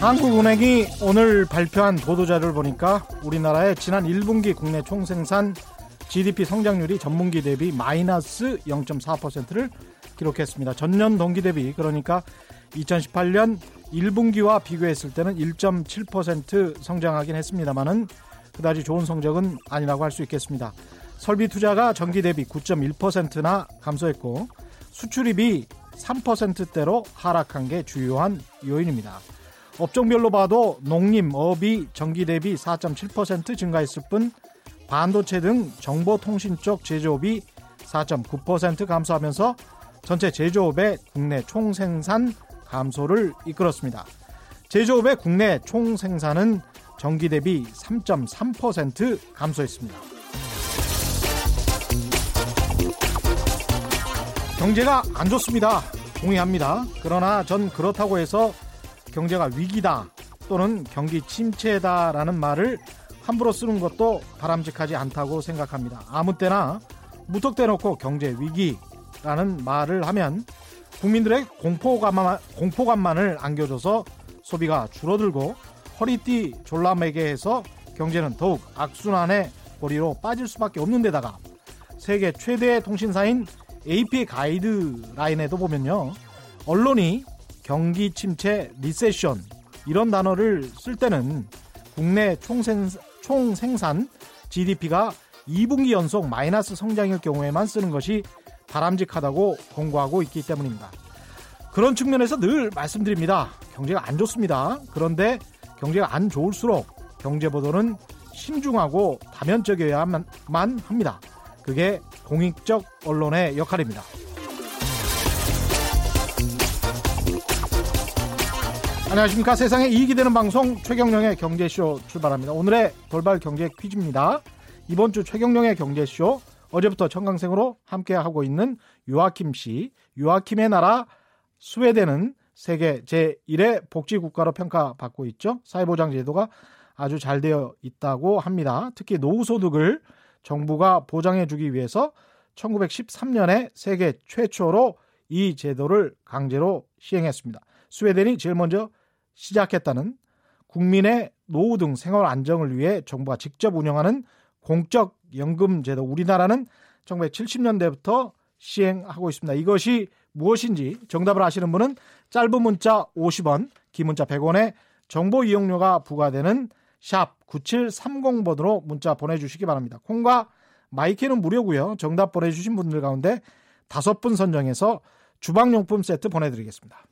한국은행이 오늘 발표한 보도자료를 보니까 우리나라의 지난 1분기 국내 총생산 GDP 성장률이 전분기 대비 마이너스 0.4%를 기록했습니다. 전년 동기 대비 그러니까 2018년 1분기와 비교했을 때는 1.7% 성장하긴 했습니다만은 그다지 좋은 성적은 아니라고 할 수 있겠습니다. 설비 투자가 전기 대비 9.1%나 감소했고 수출입이 3%대로 하락한 게 주요한 요인입니다. 업종별로 봐도 농림, 업이 전기 대비 4.7% 증가했을 뿐 반도체 등 정보통신 쪽 제조업이 4.9% 감소하면서 전체 제조업의 국내 총생산 감소를 이끌었습니다. 제조업의 국내 총 생산은 전기 대비 3.3% 감소했습니다. 경제가 안 좋습니다. 동의합니다. 그러나 전 그렇다고 해서 경제가 위기다 또는 경기 침체다라는 말을 함부로 쓰는 것도 바람직하지 않다고 생각합니다. 아무 때나 무턱대놓고 경제 위기라는 말을 하면 국민들의 공포감만, 공포감만을 안겨줘서 소비가 줄어들고 허리띠 졸라매게 해서 경제는 더욱 악순환의 고리로 빠질 수밖에 없는 데다가 세계 최대 통신사인 AP 가이드라인에도 보면요. 언론이 경기 침체, 리세션 이런 단어를 쓸 때는 국내 총생, 총생산 GDP가 2분기 연속 마이너스 성장일 경우에만 쓰는 것이 바람직하다고 공고하고 있기 때문입니다. 그런 측면에서 늘 말씀드립니다. 경제가 안 좋습니다. 그런데 경제가 안 좋을수록 경제 보도는 신중하고 다면적이어야만 합니다. 그게 공익적 언론의 역할입니다. 안녕하십니까. 세상에 이익이 되는 방송 최경령의 경제쇼 출발합니다. 오늘의 돌발 경제 퀴즈입니다. 이번 주 최경령의 경제쇼 어제부터 청강생으로 함께하고 있는 유아킴 씨. 유아킴의 나라 스웨덴은 세계 제1의 복지국가로 평가받고 있죠. 사회보장 제도가 아주 잘 되어 있다고 합니다. 특히 노후소득을 정부가 보장해주기 위해서 1913년에 세계 최초로 이 제도를 강제로 시행했습니다. 스웨덴이 제일 먼저 시작했다는 국민의 노후 등 생활 안정을 위해 정부가 직접 운영하는 공적 연금 제도 우리나라는 1970년대부터 시행하고 있습니다. 이것이 무엇인지 정답을 아시는 분은 짧은 문자 50원, 긴 문자 100원에 정보 이용료가 부과되는 샵 9730번으로 문자 보내주시기 바랍니다. 콩과 마이크는 무료고요. 정답 보내주신 분들 가운데 다섯 분 선정해서 주방용품 세트 보내드리겠습니다.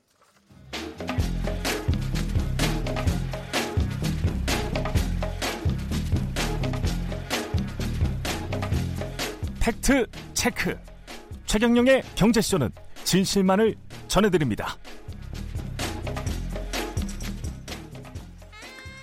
fact check. 최경영의 경제쇼는 진실만을 전해드립니다.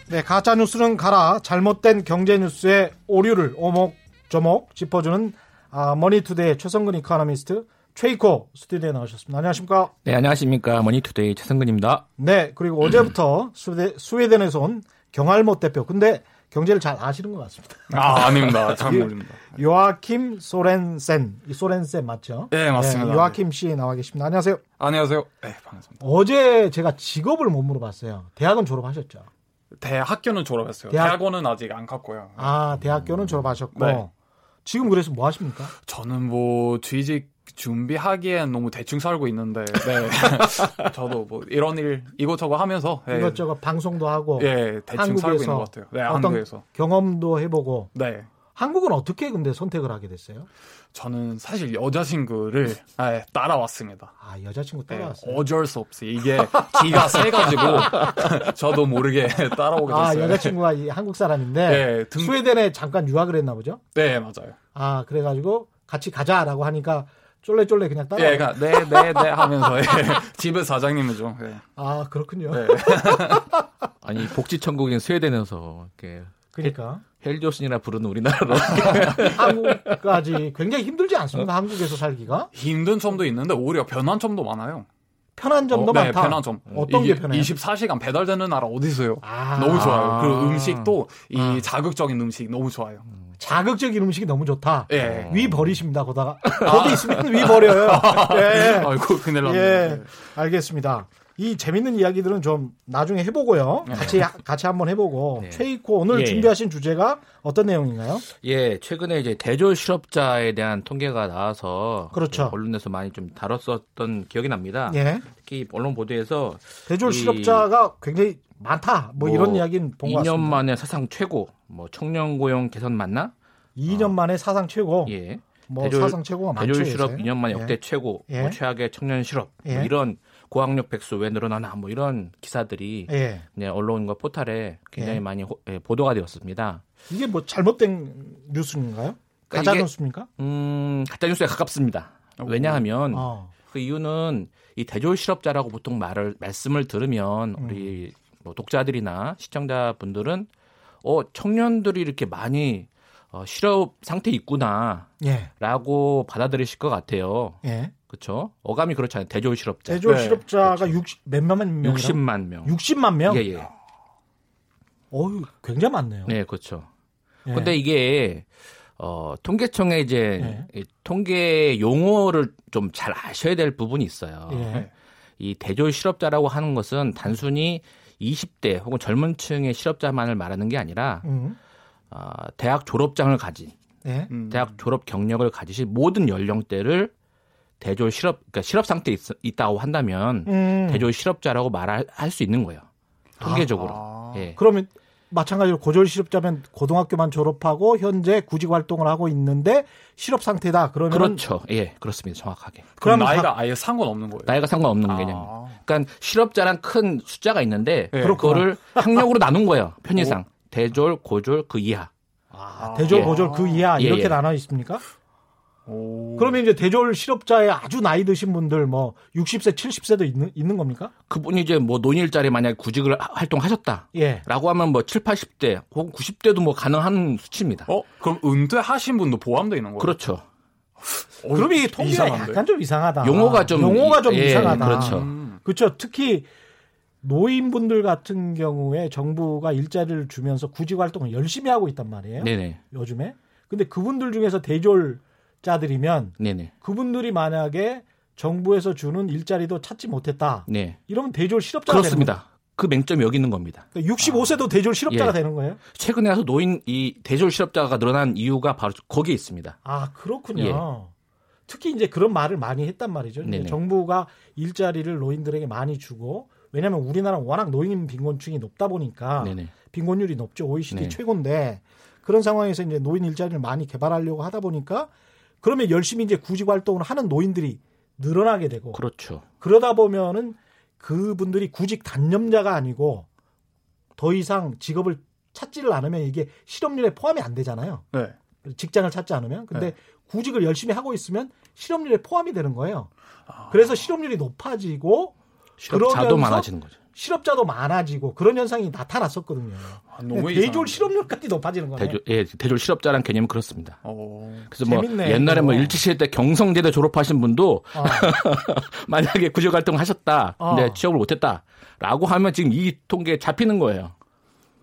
네, 가짜 뉴스는 가라. 잘못된 경제 뉴스의 오류를 오목조목 짚어주는 아, 머니투데이 최성근 이카노미스트 최이코 스튜디오에 나오셨습니다. 안녕하십니까? 네, 안녕하십니까? 머니투데이 최성근입니다. 네, 그리고 어제부터 스웨덴, 스웨덴에서 온 경알못 대표. 근데 경제를 잘 아시는 것 같습니다. 아, 아닙니다. 잘 모릅니다. 요아킴 소렌센. 이 소렌센 맞죠? 네, 맞습니다. 네, 요아킴 씨 나와 계십니다. 안녕하세요. 안녕하세요. 네, 반갑습니다. 어제 제가 직업을 못 물어봤어요. 대학은 졸업하셨죠? 대학교는 졸업했어요. 대학... 원은 아직 안 갔고요. 아, 대학교는 졸업하셨고. 네. 지금 그래서 뭐 하십니까? 저는 뭐 취직 준비하기엔 너무 대충 살고 있는데, 네. 저도 뭐 이런 일 이것저것 하면서 네. 이것저것 방송도 하고, 예, 대충 살고 있는 것 같아요. 네, 한국에서 경험도 해보고, 네. 한국은 어떻게 근데 선택을 하게 됐어요? 저는 사실 여자친구를 네, 따라왔습니다. 아 여자친구 따라왔어요? 네, 어쩔 수 없이 이게 기가 세가지고 저도 모르게 따라오게 됐어요. 아 여자친구가 한국 사람인데 네, 등... 스웨덴에 잠깐 유학을 했나 보죠? 네 맞아요. 아 그래가지고 같이 가자라고 하니까 쫄래쫄래 그냥 따라. 예, 그러니까 네네네 네, 네 하면서 예. 집에 사장님은 좀. 예. 아 그렇군요. 네. 아니 복지 천국인 스웨덴에서 이렇게 그러니까 헬조신이나 부르는 우리나라로 한국까지 굉장히 힘들지 않습니까? 어? 한국에서 살기가 힘든 점도 있는데 오히려 변한 점도 많아요. 편한 점도 어, 네, 많다. 편한 점. 어떤 이게 게 편해요? 24시간 배달되는 나라 어디 있어요? 아. 너무 좋아요. 그리고 음식도 이 아. 자극적인 음식 너무 좋아요. 자극적인 음식이 너무 좋다. 예. 위 버리십니다. 거다가 거기 있으면 위 버려요. 예. 아이고 큰일 났네. 예, 알겠습니다. 이 재밌는 이야기들은 좀 나중에 해보고요. 같이 같이 한번 해보고 네. 최이코 오늘 예. 준비하신 주제가 어떤 내용인가요? 예, 최근에 이제 대졸 실업자에 대한 통계가 나와서 그렇죠. 그 언론에서 많이 좀 다뤘었던 기억이 납니다. 예, 특히 언론 보도에서 대졸 이- 실업자가 굉장히 많다. 뭐, 이런 이야기는 본것 2년 같습니다. 만에 사상 최고, 뭐 청년 고용 개선 맞나? 2년 만에 사상 최고. 예. 뭐 대졸- 사상 최고가 많죠. 대졸 실업 요새. 2년 만에 예. 역대 최고, 예. 뭐 최악의 청년 실업, 예. 뭐 이런 고학력 백수 왜 늘어나나 뭐 이런 기사들이 예. 언론과 포탈에 굉장히 예. 많이 호- 예, 보도가 되었습니다. 이게 뭐 잘못된 뉴스인가요? 그러니까 가짜 이게- 뉴스입니까? 음, 가짜 뉴스에 가깝습니다. 왜냐하면 어. 그 이유는 이 대졸 실업자라고 보통 말을 말씀을 들으면 음. 우리 뭐 독자들이나 시청자분들은 어 청년들이 이렇게 많이 어, 실업 상태 있구나라고 예. 받아들이실 것 같아요. 예. 그렇죠? 어감이 그렇잖아요. 대졸 실업자. 대졸 네, 실업자가 60 몇만 명? 60만 명. 60만 명? 예, 예. 어휴, 굉장히 많네요. 네, 그렇죠. 예. 근데 이게 어 통계청에 이제 네. 이 통계 용어를 좀 잘 아셔야 될 부분이 있어요. 예. 이 대졸 실업자라고 하는 것은 단순히 20대 혹은 젊은 층의 실업자만을 말하는 게 아니라 음. 어, 대학 졸업장을 가진 예. 음. 대학 졸업 경력을 가지신 모든 연령대를 대졸 실업 그러니까 실업 상태에 있, 있다고 한다면 음. 대졸 실업자라고 말할 할수 있는 거예요. 통계적으로. 아. 예. 그러면 마찬가지로 고졸 실업자면 고등학교만 졸업하고 현재 구직 활동을 하고 있는데 실업 상태다. 그러면 그렇죠. 예, 그렇습니다. 정확하게. 그럼 나이가 아예 상관없는 거예요. 나이가 상관없는 아. 개념이에요. 그러니까 실업자란 큰 숫자가 있는데 예. 그거를 학력으로 나눈 거예요. 편의상 대졸, 고졸 그 이하. 아, 대졸 예. 고졸 그 이하 예, 이렇게 예. 나눠 있습니까? 오. 그러면 이제 대졸 실업자의 아주 나이 드신 분들 뭐 60세, 70세도 있는 있는 겁니까? 그분이 이제 뭐 논일자리 만약에 구직을 하- 활동하셨다. 예. 라고 하면 뭐 7, 80대 혹은 90대도 뭐 가능한 수치입니다. 어? 그럼 은퇴하신 분도 포함되어 있는 거예요? 그렇죠. 어, 그럼 이 통계가 이상한데? 약간 좀 이상하다. 용어가 좀 용어가 좀 예, 이상하다. 그렇죠. 음. 그렇죠. 특히 노인분들 같은 경우에 정부가 일자리를 주면서 구직 활동을 열심히 하고 있단 말이에요. 네네. 요즘에. 근데 그분들 중에서 대졸 자들이면 네네. 그분들이 만약에 정부에서 주는 일자리도 찾지 못했다. 네. 이러면 대졸 실업자가 그렇습니다. 그 맹점이 여기 있는 겁니다. 거예요. 65세도 대졸 실업자가 예. 되는 거예요? 최근에 와서 노인 이 대졸 실업자가 늘어난 이유가 바로 거기에 있습니다. 아, 그렇군요. 예. 특히 이제 그런 말을 많이 했단 말이죠. 정부가 일자리를 노인들에게 많이 주고 왜냐하면 우리나라는 워낙 노인 빈곤층이 높다 보니까 네네. 빈곤율이 높죠. OECD 네. 최고인데 그런 상황에서 이제 노인 일자리를 많이 개발하려고 하다 보니까 그러면 열심히 이제 구직 활동을 하는 노인들이 늘어나게 되고 그렇죠. 그러다 보면은 그분들이 구직 단념자가 아니고 더 이상 직업을 찾지를 않으면 이게 실업률에 포함이 안 되잖아요. 네. 직장을 찾지 않으면. 근데 네. 구직을 열심히 하고 있으면 실업률에 포함이 되는 거예요. 아. 그래서 실업률이 높아지고 실업자도 그러면서 많아지는 거죠. 실업자도 많아지고 그런 현상이 나타났었거든요. 아, 근데 너무 대졸 이상한데. 실업률까지 높아지는 거네. 대졸, 예, 대졸 실업자라는 개념이 그렇습니다. 어. 그래서 뭐 재밌네, 옛날에 뭐. 일제시대 때 경성대대 졸업하신 분도 어. 만약에 구직 활동을 하셨다. 어. 근데 취업을 못 했다라고 하면 지금 이 통계에 잡히는 거예요.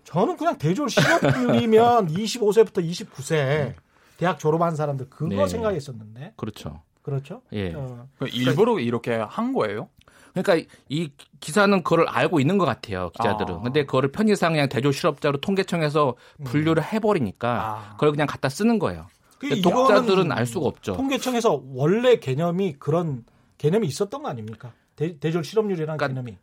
저는 그냥 대졸 실업률이면 25세부터 29세 대학 졸업한 사람들 그거 네. 생각했었는데 그렇죠. 그렇죠? 예. 어, 그러니까 일부러 이렇게 한 거예요? 그러니까 이 기사는 그걸 알고 있는 것 같아요 기자들은. 아. 근데 그거를 편의상 그냥 대졸 실업자로 통계청에서 분류를 해버리니까 아. 그걸 그냥 갖다 쓰는 거예요. 그 독자들은 알 수가 없죠. 통계청에서 원래 개념이 그런 개념이 있었던 거 아닙니까? 대, 대졸 실업률이라는 그러니까 개념이.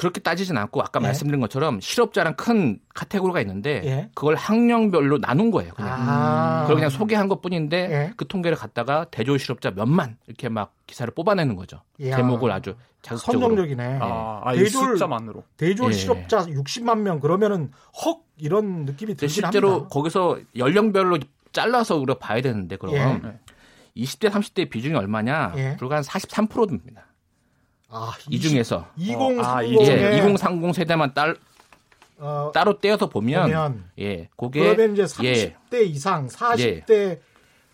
그렇게 따지진 않고 아까 예. 말씀드린 것처럼 실업자랑 큰 카테고리가 있는데 예. 그걸 학년별로 나눈 거예요. 그냥. 아. 그걸 그냥 소개한 것 뿐인데 예. 그 통계를 갖다가 대졸 실업자 몇만 이렇게 막 기사를 뽑아내는 거죠. 이야. 제목을 아주 자극적으로. 선정적이네. 아, 아, 이 대졸- 숫자만으로. 대졸 예. 실업자 60만 명 그러면은 헉 이런 느낌이 들긴 실제로 합니다. 거기서 연령별로 잘라서 우리가 봐야 되는데 그럼 예. 네. 20대 30대 비중이 얼마냐? 예. 불과 한 43%입니다. 아, 이 중에서 2030에 아, 예, 2030 세대만 딸, 어, 따로 떼어서 보면, 보면 예, 그게 그러면 이제 예. 30대 이상 40대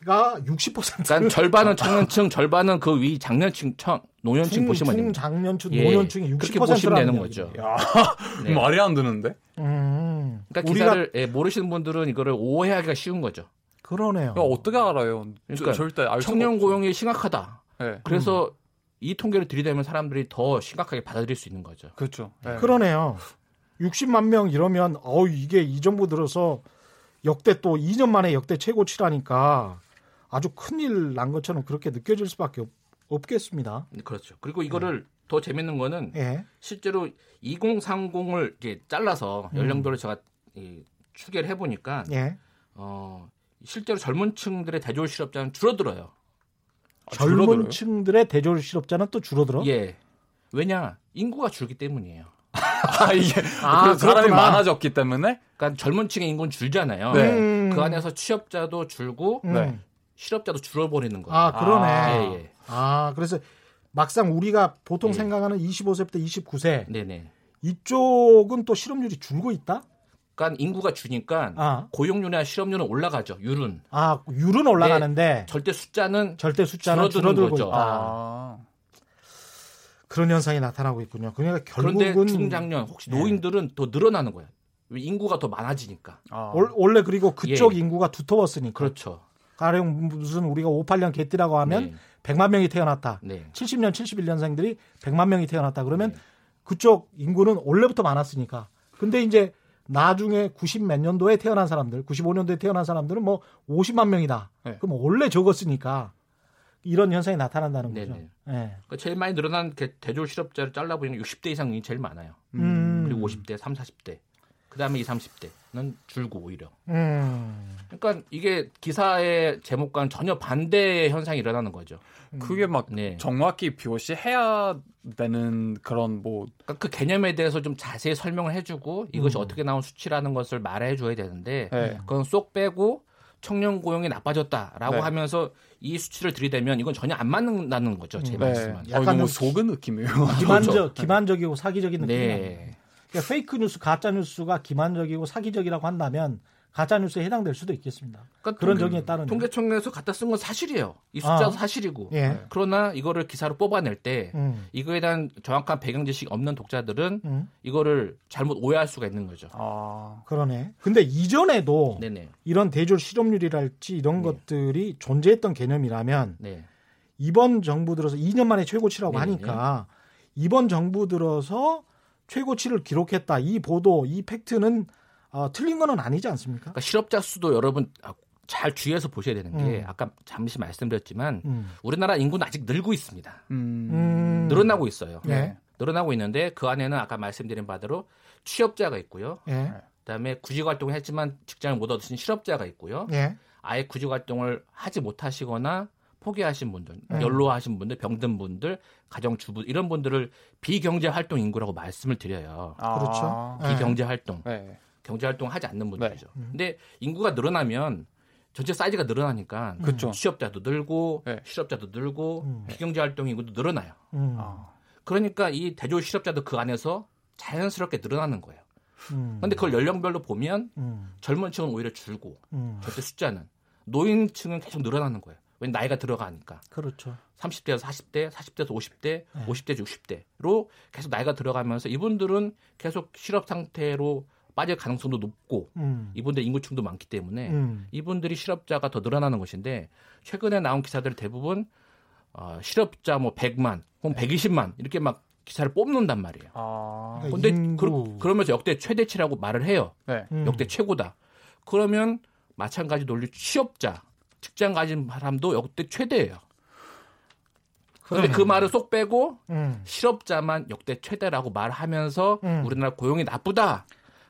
60%. 그러니까 절반은 청년층, 절반은 그 위 장년층, 청, 노년층 중, 보시면 중 됩니다. 장년층, 예, 노년층이 그렇게 60%라는 보시면 되는 거죠. 야, 네. 말이 안 되는데? 음, 그러니까 우리가 기사를 예, 모르시는 분들은 이거를 오해하기가 쉬운 거죠. 그러네요. 어떻게 알아요? 그러니까 저, 절대 청년. 고용이 심각하다. 네. 그래서 이 통계를 들이대면 사람들이 더 심각하게 받아들일 수 있는 거죠. 그렇죠. 네. 그러네요. 60만 명 이러면 어 이게 이 정부 들어서 역대 또 2년 만에 역대 최고치라니까 아주 큰일 난 것처럼 그렇게 느껴질 수밖에 없, 없겠습니다. 그렇죠. 그리고 이거를 더 재밌는 거는 예. 실제로 2030을 이렇게 잘라서 음. 연령도를 제가 이, 추계를 해보니까 예. 어, 실제로 젊은 층들의 대졸 실업자는 줄어들어요. 아, 젊은? 층들의 대졸 실업자는 또 줄어들어? 예. 왜냐 인구가 줄기 때문이에요. 아, 이게 아, 그 사람이. 많아졌기 때문에? 그러니까 젊은 층의 인구는 줄잖아요. 네. 음. 그 안에서 취업자도 줄고 음. 네. 실업자도 줄어버리는 거예요. 아, 그러네. 아, 예, 예. 아, 그래서 막상 우리가 보통 예. 생각하는 25세부터 29세 네네. 이쪽은 또 실업률이 줄고 있다? 그러니까 인구가 주니까 아, 고용률이나 실업률은 올라가죠. 율은 아, 율은 올라가는데 절대 숫자는 절대 숫자는 줄어드는 거죠. 있다. 아. 그런 현상이 나타나고 있군요. 그러니까 그런데 결국은 중장년 혹시 네. 노인들은 더 늘어나는 거예요. 왜 인구가 더 많아지니까. 아. 올- 원래 그리고 그쪽 예. 인구가 두터웠으니까. 그렇죠. 가령 무슨 우리가 58년 개띠라고 하면 네. 100만 명이 태어났다. 네. 70년, 71년생들이 100만 명이 태어났다. 그러면 네. 그쪽 인구는 원래부터 많았으니까. 근데 이제 나중에 90 몇 년도에 태어난 사람들, 95년도에 태어난 사람들은 뭐 50만 명이다. 네. 그럼 원래 적었으니까 이런 현상이 나타난다는 거죠. 네네. 예. 그러니까 제일 많이 늘어난 게 대졸 실업자를 잘라보면 60대 이상이 제일 많아요. 음. 그리고 50대, 3, 40대. 그다음에 20, 30대는 줄고 오히려. 음. 그러니까 이게 기사의 제목과는 전혀 반대의 현상이 일어나는 거죠. 그게 막 네. 정확히 표시해야 되는 그런 뭐 그러니까 그 개념에 대해서 좀 자세히 설명을 해주고 이것이 음. 어떻게 나온 수치라는 것을 말해줘야 되는데 네. 그건 쏙 빼고 청년 고용이 나빠졌다라고 네. 하면서 이 수치를 들이대면 이건 전혀 안 맞는다는 거죠 제 음. 말씀은. 네. 약간 어, 너무 좀 속은 느낌이에요. 기만적. 기만적이고 사기적인 느낌이 나요. 네. 그러니까 페이크 뉴스, 가짜 뉴스가 기만적이고 사기적이라고 한다면 가짜 뉴스에 해당될 수도 있겠습니다. 그러니까 그런 통계- 정의에 따르면. 통계청에서 갖다 쓴 건 사실이에요. 이 숫자도 아. 사실이고. 예. 그러나 이거를 기사로 뽑아낼 때 음. 이거에 대한 정확한 배경 지식 없는 독자들은 음. 이거를 잘못 오해할 수가 있는 거죠. 아. 그러네. 근데 이전에도 네네. 이런 대졸 실업률이랄지 이런 네. 것들이 존재했던 개념이라면 네. 이번 정부 들어서 2년 만에 최고치라고 네, 하니까 이번 정부 들어서 최고치를 기록했다. 이 보도, 이 팩트는 어, 틀린 거는 아니지 않습니까? 그러니까 실업자 수도 여러분 아, 잘 주의해서 보셔야 되는 게 음. 아까 잠시 말씀드렸지만 음. 우리나라 인구는 아직 늘고 있습니다. 음. 음. 늘어나고 있어요. 네. 늘어나고 있는데 그 안에는 아까 말씀드린 바대로 취업자가 있고요. 예. 그다음에 구직 활동을 했지만 직장을 못 얻으신 실업자가 있고요. 예. 아예 구직 활동을 하지 못하시거나 포기하신 분들, 네. 연로하신 분들, 병든 분들, 가정주부 이런 분들을 비경제 활동 인구라고 말씀을 드려요. 아. 그렇죠. 네. 비경제 활동, 네. 경제 활동 하지 않는 분들이죠. 음. 근데 인구가 늘어나면 전체 사이즈가 늘어나니까 그렇죠. 취업자도 늘고 네. 실업자도 늘고 음. 비경제 활동 인구도 늘어나요. 음. 아. 그러니까 이 대졸 실업자도 그 안에서 자연스럽게 늘어나는 거예요. 음. 근데 그걸 연령별로 보면 음. 젊은 층은 오히려 줄고 음. 절대 숫자는 노인층은 계속 늘어나는 거예요. 왜냐 나이가 들어가니까 그렇죠. 30대에서 40대, 40대에서 50대, 네. 50대에서 60대로 계속 나이가 들어가면서 이분들은 계속 실업 상태로 빠질 가능성도 높고 음. 이분들 인구층도 많기 때문에 음. 이분들이 실업자가 더 늘어나는 것인데 최근에 나온 기사들 대부분 어, 실업자 뭐 100만 혹은 120만 이렇게 막 기사를 뽑는단 말이에요. 아. 그러니까 근데 인구. 그, 러 면서 역대 최대치라고 말을 해요. 네. 음. 역대 최고다. 그러면 마찬가지 논리 취업자, 직장 가진 사람도 역대 최대예요. 그런데 그 말을 쏙 빼고 음. 실업자만 역대 최대라고 말하면서 음. 우리나라 고용이 나쁘다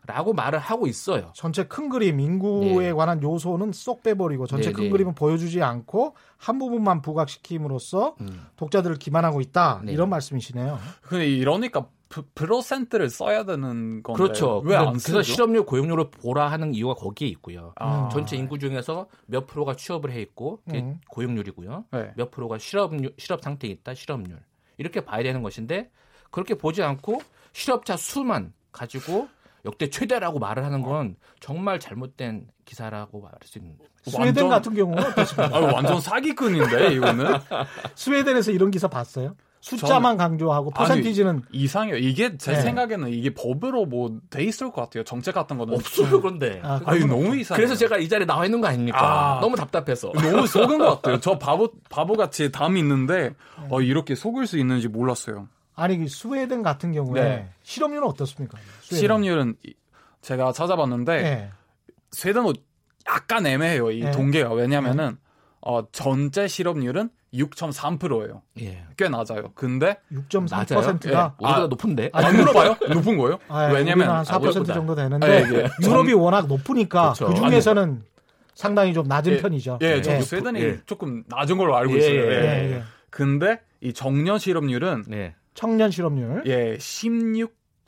라고 말을 하고 있어요. 전체 큰 그림 인구에 네. 관한 요소는 쏙 빼버리고 전체 네, 큰 네. 그림은 보여주지 않고 한 부분만 부각시킴으로써 음. 독자들을 기만하고 있다 네. 이런 말씀이시네요. 근데 이러니까 프, 프로센트를 써야 되는 건데 그렇죠. 왜안 그래서? 실업률 고용률을 보라 하는 이유가 거기에 있고요. 아. 전체 인구 중에서 몇 프로가 취업을 해 있고 그게 음. 고용률이고요. 네. 몇 프로가 실업률, 실업 상태에 있다 실업률 이렇게 봐야 되는 것인데 그렇게 보지 않고 실업자 수만 가지고 역대 최대라고 말을 하는 건 정말 잘못된 기사라고 말할 수 있는. 스웨덴 완전- 같은 경우는 어떻습니까? 아, 완전 사기꾼인데 이거는 스웨덴에서 이런 기사 봤어요? 숫자만 강조하고 퍼센티지는 이상해요. 이게 제 네. 생각에는 이게 법으로 뭐 돼 있을 것 같아요. 정책 같은 거는 없어요 그런데. 아, 아니 너무 이상해. 그래서 제가 이 자리에 나와 있는 거 아닙니까? 아. 너무 답답해서. 너무 속은 것 같아요. 저 바보 바보 같이 담이 있는데 어, 이렇게 속을 수 있는지 몰랐어요. 아니 그 스웨덴 같은 경우에 네. 실업률은 어떻습니까? 스웨덴. 실업률은 이- 제가 찾아봤는데 네. 스웨덴은 약간 애매해요. 이 네. 동계가 왜냐면은 어, 전체 실업률은 6.3%예요. 예. 꽤 낮아요. 근데 6.3%가 우리보다 아. 높은데. 아, 안 높아요? 높은 거예요? 아, 왜냐면 우리는 한4% 우리보다. 정도 아, 되는데 예, 예. 유럽이 워낙 높으니까 그렇죠. 그 중에서는 상당히 좀 낮은 예, 편이죠. 예, 저 예. 스웨덴이 예. 조금 낮은 걸로 알고 예, 있어요. 예, 예. 예, 예. 근데 이 정년 실업률은 네. 청년 실업률 예,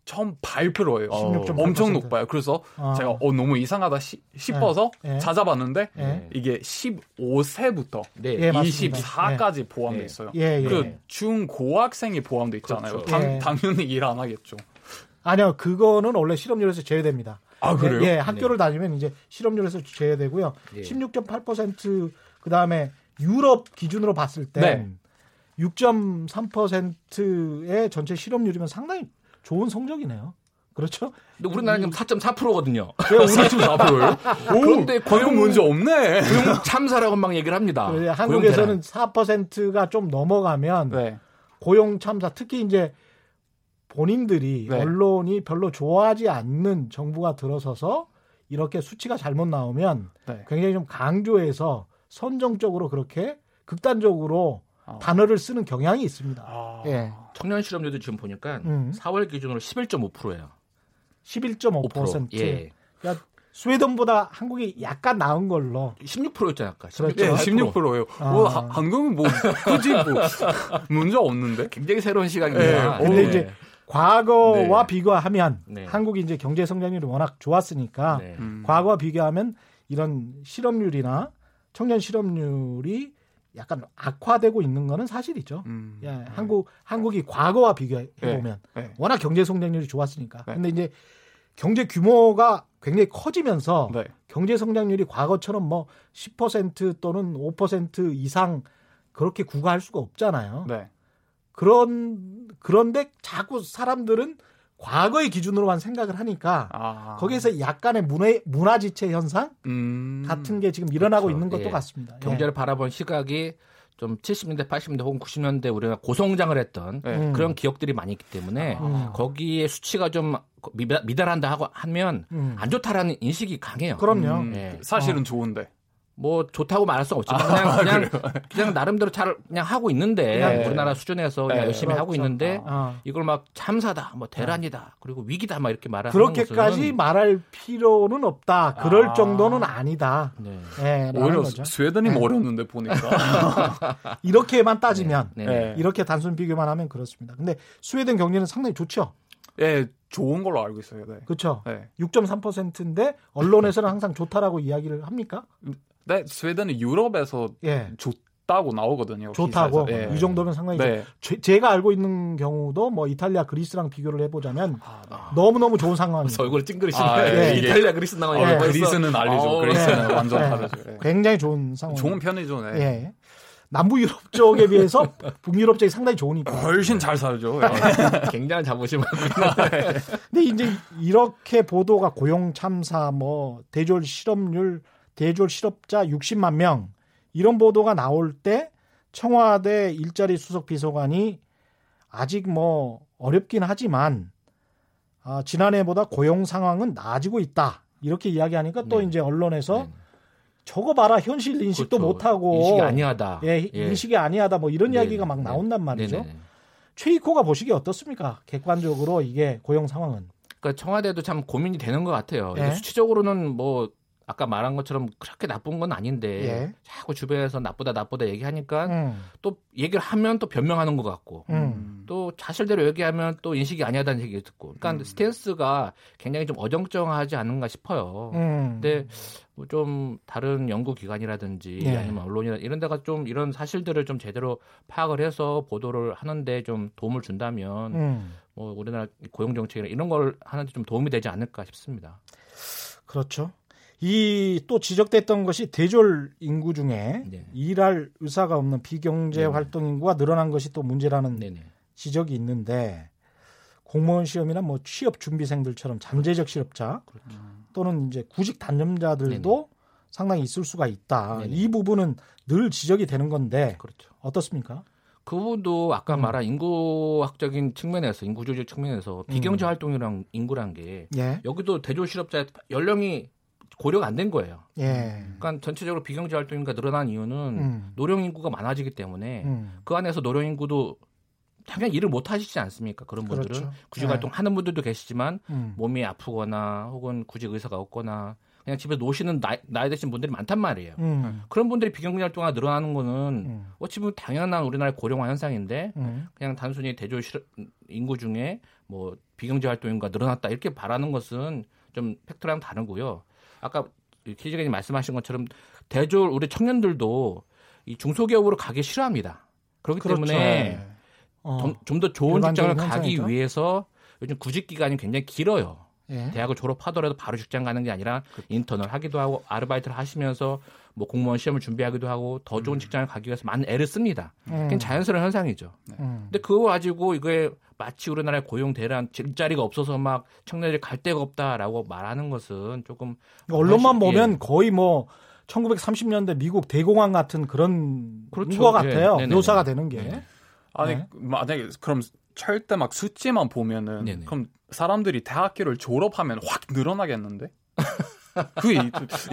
16.8%예요. 어, 16.8%. 엄청 높아요. 그래서 아. 제가 어, 너무 이상하다 시- 싶어서 예. 예. 찾아봤는데 예. 이게 15세부터 네. 예, 맞습니다. 24까지 포함돼 예. 있어요. 예, 예. 그 중고학생이 포함돼 있잖아요. 그렇죠. 당, 예. 당연히 일 안 하겠죠. 아니요, 그거는 원래 실업률에서 제외됩니다. 아, 그래요? 예, 예, 학교를 다니면 이제 실업률에서 제외되고요. 예. 16.8% 그 다음에 유럽 기준으로 봤을 때 네. 6.3%의 전체 실업률이면 상당히 좋은 성적이네요. 그렇죠? 근데 우리나라는 지금 4.4%거든요. 왜 우리 44%예요? 그런데 고용 문제 없네. 고용 참사라고 막 얘기를 합니다. 예, 고용 한국에서는 4%가 좀 넘어가면 네. 고용 참사 특히 이제 본인들이 네. 언론이 별로 좋아하지 않는 정부가 들어서서 이렇게 수치가 잘못 나오면 네. 굉장히 좀 강조해서 선정적으로 그렇게 극단적으로 아. 단어를 쓰는 경향이 있습니다. 아. 예. 청년 실업률도 지금 보니까 음. 4월 기준으로 11.5%예요. 11.5%. 예. 그러니까 스웨덴보다 한국이 약간 나은 걸로. 16%였잖아요, 아까. 그렇죠. 예, 16.8%. 16%예요. 아. 뭐 하- 한국은 뭐 굳이 뭐 문제 없는데. 굉장히 새로운 시각입니다. 예, 근데 네. 이제 과거와 네. 비교하면 네. 한국이 이제 경제 성장률이 워낙 좋았으니까 네. 음. 과거와 비교하면 이런 실업률이나 청년 실업률이 약간 악화되고 있는 거는 사실이죠. 음. 예, 한국 한국이 과거와 비교해 보면 네. 워낙 경제 성장률이 좋았으니까. 네. 근데 이제 경제 규모가 굉장히 커지면서 네. 경제 성장률이 과거처럼 뭐 10% 또는 5% 이상 그렇게 구가할 수가 없잖아요. 네. 그런 그런데 자꾸 사람들은 과거의 기준으로만 생각을 하니까 아. 거기에서 약간의 문화 문화지체 현상 음. 같은 게 지금 일어나고 그렇죠. 있는 것도 예. 같습니다. 예. 경제를 바라본 시각이 좀 70년대, 80년대 혹은 90년대 우리가 고성장을 했던 네. 음. 그런 기억들이 많이 있기 때문에 음. 거기에 수치가 좀 미달- 미달한다 하고 하면 음. 안 좋다라는 인식이 강해요. 그럼요. 음, 예. 사실은 좋은데. 뭐 좋다고 말할 수 없지만 아, 그냥 그냥 그냥 나름대로 잘 그냥 하고 있는데 그냥 우리나라 수준에서 그냥 네. 열심히 하고 그렇죠. 있는데 어. 이걸 막 참사다, 뭐 대란이다, 그리고 위기다 막 이렇게 말하는 그렇게까지 것은 말할 필요는 없다. 그럴 아. 정도는 아니다. 네. 예, 라는 오히려 거죠. 스웨덴이 네. 어렸는데 보니까. 이렇게만 따지면 네. 네. 네. 이렇게 단순 비교만 하면 그렇습니다. 근데 스웨덴 경제는 상당히 좋죠. 예, 좋은 걸로 알고 있어요. 네. 그렇죠. 네. 6.3%인데 언론에서는 항상 좋다라고 이야기를 합니까? 네, 스웨덴은 유럽에서 예. 좋다고 나오거든요. 좋다고. 예. 이 정도면 상당히 네. 제, 제가 알고 있는 경우도 뭐 이탈리아 그리스랑 비교를 해보자면 아, 네. 너무 너무 좋은 상황입니다. 얼굴 찡그리시네. 아, 예, 이게- 이탈리아 그리스 나와 예. 어, 그리스는 알려줘. 어, 그리스는 네. 완전 네. 다르죠. 예. 굉장히 좋은 상황. 좋은 편이죠. 네. 예. 남부 유럽 쪽에 비해서 북유럽 쪽이 상당히 좋으니까. 훨씬 잘 살죠. 예. 굉장한 자부심을 근데 이제 이렇게 보도가 고용 참사, 뭐 대졸 실업률, 대졸 실업자 60만 명 이런 보도가 나올 때 청와대 일자리 수석 비서관이 아직 뭐 어렵긴 하지만 아, 지난해보다 고용 상황은 나아지고 있다 이렇게 이야기하니까 또 네. 이제 언론에서 네. 저거 봐라 현실 인식도 그렇죠. 못하고 인식이 아니하다. 예, 인식이 아니하다 뭐 이런 네, 이야기가 막 네, 나온단 말이죠. 네, 네, 네. 최이코가 보시기에 어떻습니까? 객관적으로 이게 고용 상황은. 그러니까 청와대도 참 고민이 되는 것 같아요. 예. 수치적으로는 뭐 아까 말한 것처럼 그렇게 나쁜 건 아닌데 예. 자꾸 주변에서 나쁘다 나쁘다 얘기하니까 음, 또 얘기를 하면 또 변명하는 것 같고 음. 또 사실대로 얘기하면 또 인식이 아니하다는 얘기 듣고 그러니까 스탠스가 굉장히 좀 어정쩡하지 않은가 싶어요. 음. 근데 뭐 좀 다른 연구 기관이라든지 네. 아니면 언론이나 이런 데가 좀 이런 사실들을 좀 제대로 파악을 해서 보도를 하는데 좀 도움을 준다면 음. 뭐 우리나라 고용 정책이나 이런 걸 하는데 좀 도움이 되지 않을까 싶습니다. 그렇죠. 이 또 지적됐던 것이 대졸 인구 중에 네. 일할 의사가 없는 비경제 네네. 활동 인구가 늘어난 것이 또 문제라는 네네. 지적이 있는데 공무원 시험이나 뭐 취업 준비생들처럼 잠재적 실업자 또는 이제 구직 단념자들도 네네. 상당히 있을 수가 있다. 네네. 이 부분은 늘 지적이 되는 건데 그렇죠. 어떻습니까? 그분도 아까 음. 말한 인구학적인 측면에서 인구조직 측면에서 비경제 활동이랑 인구란 게 예. 여기도 대졸 실업자 연령이 고려가 안 된 거예요. 예. 그러니까 전체적으로 비경제 활동 인구가 늘어난 이유는 음. 노령 인구가 많아지기 때문에 음. 그 안에서 노령 인구도 당연히 일을 못 하시지 않습니까? 그런 분들은 그렇죠. 구직 네. 활동 하는 분들도 계시지만 음. 몸이 아프거나 혹은 구직 의사가 없거나 그냥 집에 노시는 나이, 나이 드신 분들이 많단 말이에요. 음. 그런 분들이 비경제 활동가 늘어나는 거는 음. 어찌 보면 당연한 우리나라의 고령화 현상인데 음. 그냥 단순히 대졸 실업 인구 중에 뭐 비경제 활동 인구가 늘어났다 이렇게 바라는 것은 좀 팩트랑 다르고요. 아까 키 기자님 말씀하신 것처럼 대졸 우리 청년들도 이 중소기업으로 가기 싫어합니다. 그렇기 그렇죠. 때문에 어. 좀더 좋은 직장을 가기. 위해서 요즘 구직 기간이 굉장히 길어요. 예. 대학을 졸업하더라도 바로 직장 가는 게 아니라 인턴을 하기도 하고 아르바이트를 하시면서 뭐 공무원 시험을 준비하기도 하고 더 좋은 직장을 가기 위해서 많은 애를 씁니다. 음. 그건 자연스러운 현상이죠. 음. 근데 그거 가지고 이게 마치 우리나라의 고용 대란 일자리가 없어서 막 청년들이 갈 데가 없다라고 말하는 것은 조금 언론만 사실- 보면 예. 거의 뭐 1930년대 미국 대공황 같은 그런 그렇죠. 것 같아요. 예. 네네네. 묘사가 되는 게. 네. 아니 네. 만약에 그럼 철대 막 수치만 보면은 네네. 그럼 사람들이 대학교를 졸업하면 확 늘어나겠는데? 그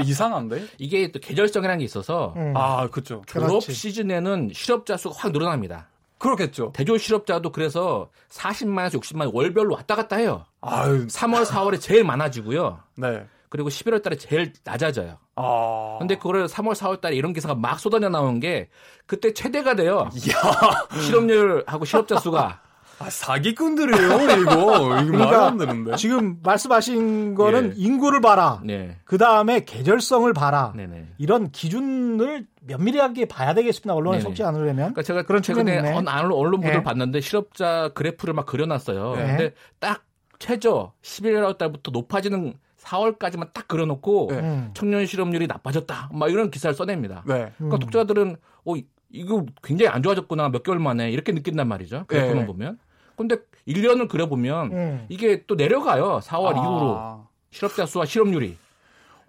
이상한데? 이게 또 계절성이라는 게 있어서 음. 아 그죠. 졸업 그렇지. 시즌에는 실업자 수가 확 늘어납니다. 그렇겠죠. 대졸 실업자도 그래서 40만에서 60만 월별로 왔다 갔다 해요. 아유 3월, 4월에 제일 많아지고요. 네. 그리고 11월 달에 제일 낮아져요. 아 근데 그거를 3월, 4월 달에 이런 기사가 막 쏟아져 나온 게 그때 최대가 돼요. 이야 실업률하고 실업자 수가. 아, 사기꾼들이에요 이거 이거 말이 안 되는데. 지금 말씀하신 거는 예. 인구를 봐라. 네. 그 다음에 계절성을 봐라. 네네. 이런 기준을 면밀하게 봐야 되겠습니다. 언론에 네네. 속지 않으려면. 그러니까 제가 그런 최근에 있네. 언- 언론 언론 보도를 예. 봤는데 실업자 그래프를 막 그려놨어요. 네. 근데 딱 최저 11월 달부터 높아지는 4월까지만 딱 그려놓고 네. 음. 청년 실업률이 나빠졌다. 막 이런 기사를 써냅니다. 네. 그러니까 음. 독자들은 어 이- 이거 굉장히 안 좋아졌구나 몇 개월 만에 이렇게 느낀단 말이죠. 그래프만 네. 보면. 근데 1년을 그려보면 음. 이게 또 내려가요. 4월 아. 이후로 실업자 수와 실업률이.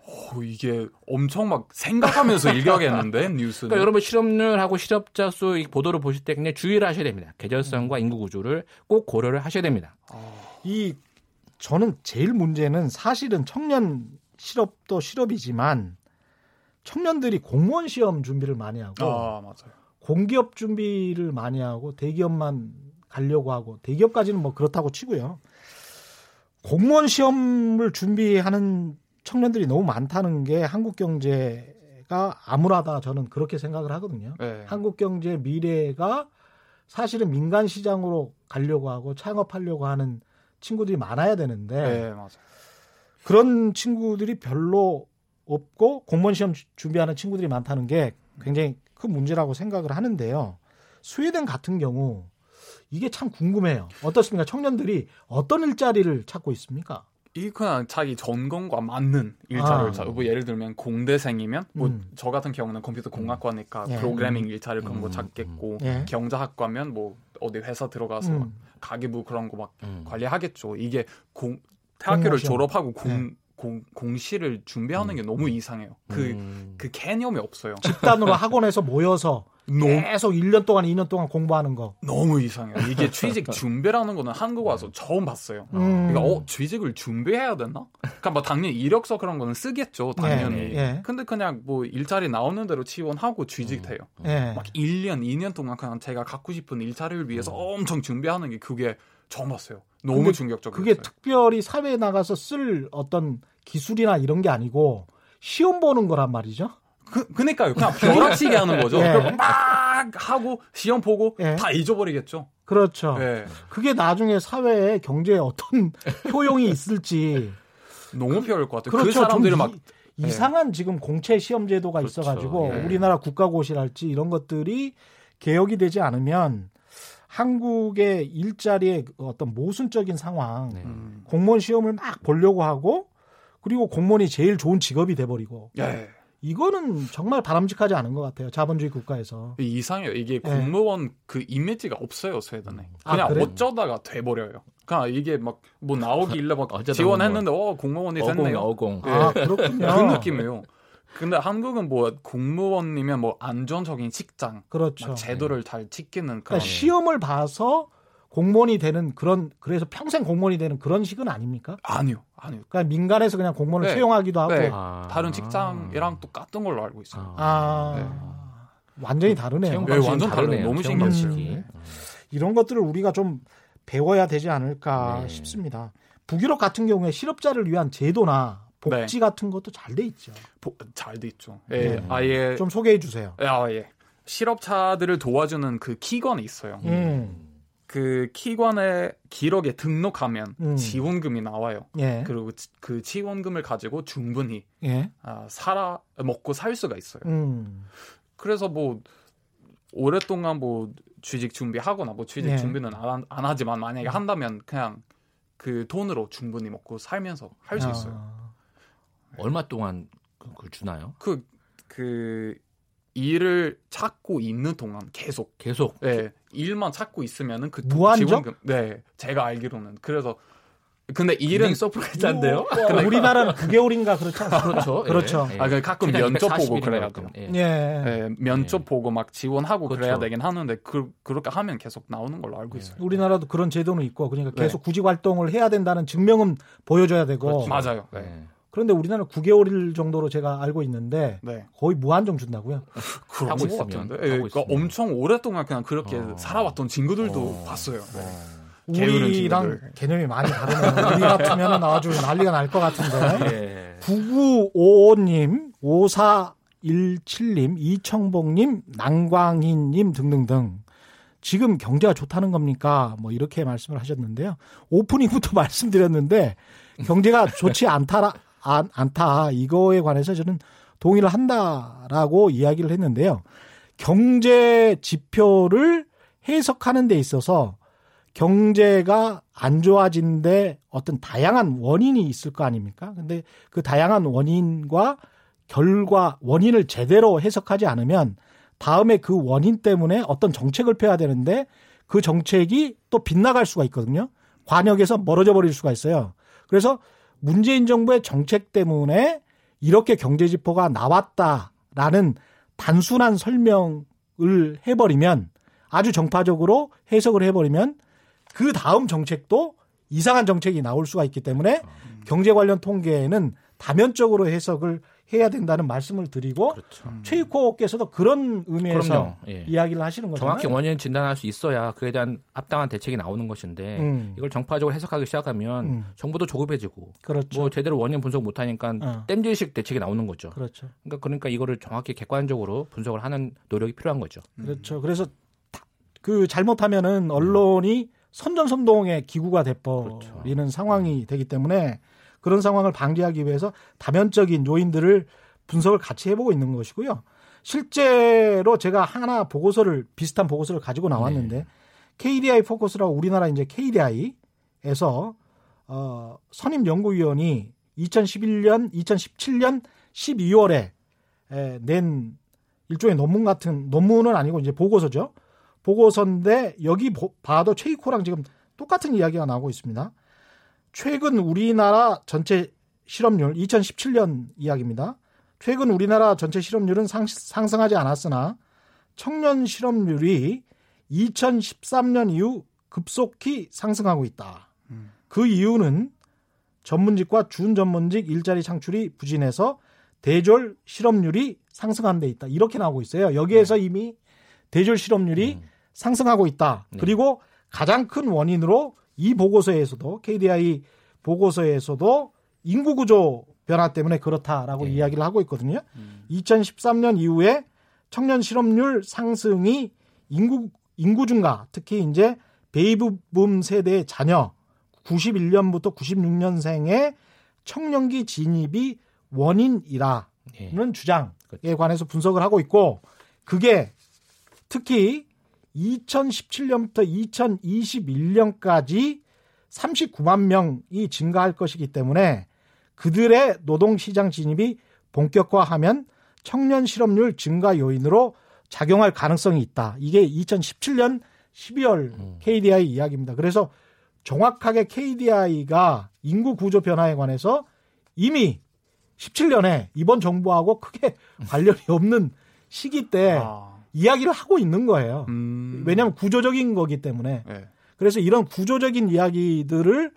오, 이게 엄청 막 생각하면서 읽어야겠는데 뉴스는. 그러니까 여러분 실업률하고 실업자 수이 보도를 보실 때 굉장히 주의를 하셔야 됩니다. 계절성과 인구 구조를 꼭 고려를 하셔야 됩니다. 이 저는 제일 문제는 사실은 청년 실업도 실업이지만 청년들이 공무원 시험 준비를 많이 하고 아 맞아요. 공기업 준비를 많이 하고 대기업만 가려고 하고 대기업까지는 뭐 그렇다고 치고요. 공무원 시험을 준비하는 청년들이 너무 많다는 게 한국 경제가 암울하다 저는 그렇게 생각을 하거든요. 네. 한국 경제 미래가 사실은 민간 시장으로 가려고 하고 창업하려고 하는 친구들이 많아야 되는데 네. 그런 친구들이 별로 없고 공무원 시험 주- 준비하는 친구들이 많다는 게 굉장히 큰 문제라고 생각을 하는데요. 스웨덴 같은 경우 이게 참 궁금해요. 어떻습니까? 청년들이 어떤 일자리를 찾고 있습니까? 이 그냥 자기 전공과 맞는 일자리를 아. 찾고 뭐 예를 들면 공대생이면 뭐 음. 저 같은 경우는 컴퓨터 공학과니까 예. 프로그래밍 일자리 그런 거 음, 찾겠고 예. 경제학과면 뭐 어디 회사 들어가서 막 음. 가계부 그런 거막 음. 관리하겠죠. 이게 공 대학교를 공무원 졸업하고 공, 예. 공 공시를 준비하는 게 너무 이상해요. 그그 음. 개념이 없어요. 집단으로 학원에서 모여서 너무 계속 1년 동안 2년 동안 공부하는 거. 너무 이상해요. 이게 취직 준비라는 거는 한국 와서 처음 봤어요. 음. 그러니까 어 취직을 준비해야 되나? 그러니까 뭐 당연히 이력서 그런 거는 쓰겠죠, 당연히. 예, 예. 근데 그냥 뭐 일자리 나오는 대로 지원하고 취직돼요. 예. 막 1년, 2년 동안 그냥 제가 갖고 싶은 일자리를 위해서 엄청 준비하는 게 그게 처음 봤어요. 너무 충격적이었어요. 그게 특별히 사회에 나가서 쓸 어떤 기술이나 이런 게 아니고 시험 보는 거란 말이죠. 그, 그니까요. 그냥 벼락치기 하는 거죠. 예. 그리고 막 하고 시험 보고 예. 다 잊어버리겠죠. 그렇죠. 예. 그게 나중에 사회에 경제에 어떤 효용이 있을지 너무 피할 것 같아요. 그렇죠. 그 사람들이 좀막 이, 이상한 지금 공채 시험 제도가 그렇죠. 있어가지고 예. 우리나라 국가고시랄지 이런 것들이 개혁이 되지 않으면 한국의 일자리의 그 어떤 모순적인 상황, 네. 음. 공무원 시험을 막 보려고 하고 그리고 공무원이 제일 좋은 직업이 돼버리고 예. 이거는 정말 바람직하지 않은 것 같아요. 자본주의 국가에서. 이상해요. 이게 공무원 그 이미지가 없어요 스웨덴에. 아, 그냥 그래? 어쩌다가 돼버려요. 그냥 이게 막 뭐 나오길래 막 어쩌다 지원했는데 어 공무원이 어공 됐네요. 어공. 예. 아 그렇군요. 그 느낌이에요. 근데 한국은 뭐 공무원이면 뭐 안정적인 직장, 그렇죠. 막 제도를 잘 지키는 그런 그러니까 시험을 봐서 공무원이 되는 그런 그래서 평생 공무원이 되는 그런 식은 아닙니까? 아니요, 아니요. 그러니까 민간에서 그냥 공무원을 네. 채용하기도 하고 네. 아. 다른 직장이랑 똑같은 걸로 알고 있어요. 아 완전히 다르네요. 네, 완전 다르네요. 다르네요. 너무 신기했어요. 방식이. 이런 것들을 우리가 좀 배워야 되지 않을까 네. 싶습니다. 북유럽 같은 경우에 실업자를 위한 제도나 복지 같은 것도 잘 돼 있죠. 잘 돼 있죠. 예, 네. 아예 좀 소개해 주세요. 아, 예. 실업자들을 도와주는 그 기관이 있어요. 음. 그 기관의 기록에 등록하면 음. 지원금이 나와요. 예. 그리고 지- 그 지원금을 가지고 충분히 예. 아, 살아 먹고 살 수가 있어요. 음. 그래서 뭐 오랫동안 뭐 취직 준비하거나 뭐 취직 네. 준비는 안, 안 하지만 만약에 한다면 그냥 그 돈으로 충분히 먹고 살면서 할 수 있어요. 아. 얼마 동안 그- 그걸 주나요? 그 그 일을 찾고 있는 동안 계속 계속 네, 일만 찾고 있으면은 그 무한정? 지원금 네 제가 알기로는 그래서 근데 일은. 뭐, 우리나라는 9개월인가 그렇지 않습니까? 그렇죠. 예. 그렇죠. 예. 아, 그 가끔 면접 240 보고 그래야 가끔. 돼요. 예. 예. 네, 면접 네. 보고 막 지원하고 그래야 그렇죠. 되긴 하는데 그 그렇게 하면 계속 나오는 걸로 알고 있어요. 우리나라도 그런 제도는 있고 그러니까 네. 계속 구직 활동을 해야 된다는 증명은 보여줘야 되고 그렇죠. 맞아요. 예. 네. 그런데 우리나라는 9개월일 정도로 제가 알고 있는데 네. 거의 무한정 준다고요. 그런 하고 것 같은데. 예, 그러니까. 엄청 오랫동안 그냥 그렇게 어. 살아왔던 친구들도 어. 봤어요. 어. 게으른 우리랑 친구들. 개념이 많이 다르네요. 우리 같으면 아주 난리가 날 것 같은데. 예. 9955님, 5417님, 이청복님, 남광희님 등등등. 지금 경제가 좋다는 겁니까? 뭐 이렇게 말씀을 하셨는데요. 오프닝부터 말씀드렸는데 경제가 좋지 않다라 안, 않다 이거에 관해서 저는 동의를 한다라고 이야기를 했는데요. 경제 지표를 해석하는 데 있어서 경제가 안 좋아진데 어떤 다양한 원인이 있을 거 아닙니까? 근데 그 다양한 원인과 결과, 원인을 제대로 해석하지 않으면 다음에 그 원인 때문에 어떤 정책을 펴야 되는데 그 정책이 또 빗나갈 수가 있거든요. 관역에서 멀어져 버릴 수가 있어요. 그래서 문재인 정부의 정책 때문에 이렇게 경제 지표가 나왔다라는 단순한 설명을 해버리면 아주 정파적으로 해석을 해버리면 그 다음 정책도 이상한 정책이 나올 수가 있기 때문에 경제 관련 통계에는 다면적으로 해석을 해야 된다는 말씀을 드리고 그렇죠. 최익호께서도 그런 의미에서. 예. 이야기를 하시는 거잖아요. 정확히 원인을 진단할 수 있어야 그에 대한 합당한 대책이 나오는 것인데 음. 이걸 정파적으로 해석하기 시작하면 음. 정부도 조급해지고 그렇죠. 뭐 제대로 원인 분석 못 하니까 어. 땜질식 대책이 나오는 거죠. 그렇죠. 그러니까 그러니까 이거를 정확히 객관적으로 분석을 하는 노력이 필요한 거죠. 그렇죠. 그래서 다- 그 잘못하면은 언론이 선전선동의 기구가 돼버리는 그렇죠. 상황이 되기 때문에 그런 상황을 방지하기 위해서 다면적인 요인들을 분석을 같이 해보고 있는 것이고요. 실제로 제가 하나 보고서를 비슷한 보고서를 가지고 나왔는데 KDI 포커스라고 우리나라 이제 KDI에서 어, 선임 연구위원이 2011년, 2017년 12월에 에, 낸 일종의 논문 같은 논문은 아니고 이제 보고서죠. 보고서인데 여기 보- 봐도 최이코랑 지금 똑같은 이야기가 나오고 있습니다. 최근 우리나라 전체 실업률 2017년 이야기입니다. 최근 우리나라 전체 실업률은 상, 상승하지 않았으나 청년 실업률이 2013년 이후 급속히 상승하고 있다. 그 이유는 전문직과 준전문직 일자리 창출이 부진해서 대졸 실업률이 상승한 데 있다. 이렇게 나오고 있어요. 여기에서 이미 대졸 실업률이 상승하고 있다. 네. 그리고 가장 큰 원인으로 이 보고서에서도 KDI 보고서에서도 인구 구조 변화 때문에 그렇다라고 네. 이야기를 하고 있거든요. 2013년 이후에 청년 실업률 상승이 인구 인구 증가, 특히 이제 베이브붐 세대의 자녀 91년부터 96년생의 청년기 진입이 원인이라는 예. 주장에 그렇죠. 관해서 분석을 하고 있고 그게 특히 2017년부터 2021년까지 39만 명이 증가할 것이기 때문에 그들의 노동시장 진입이 본격화하면 청년 실업률 증가 요인으로 작용할 가능성이 있다. 이게 2017년 12월 음. KDI 이야기입니다. 그래서 정확하게 KDI가 인구 구조 변화에 관해서 이미 17년에 이번 정부하고 크게 관련이 없는 시기 때 아, 이야기를 하고 있는 거예요. 음. 왜냐하면 구조적인 거기 때문에. 네. 그래서 이런 구조적인 이야기들을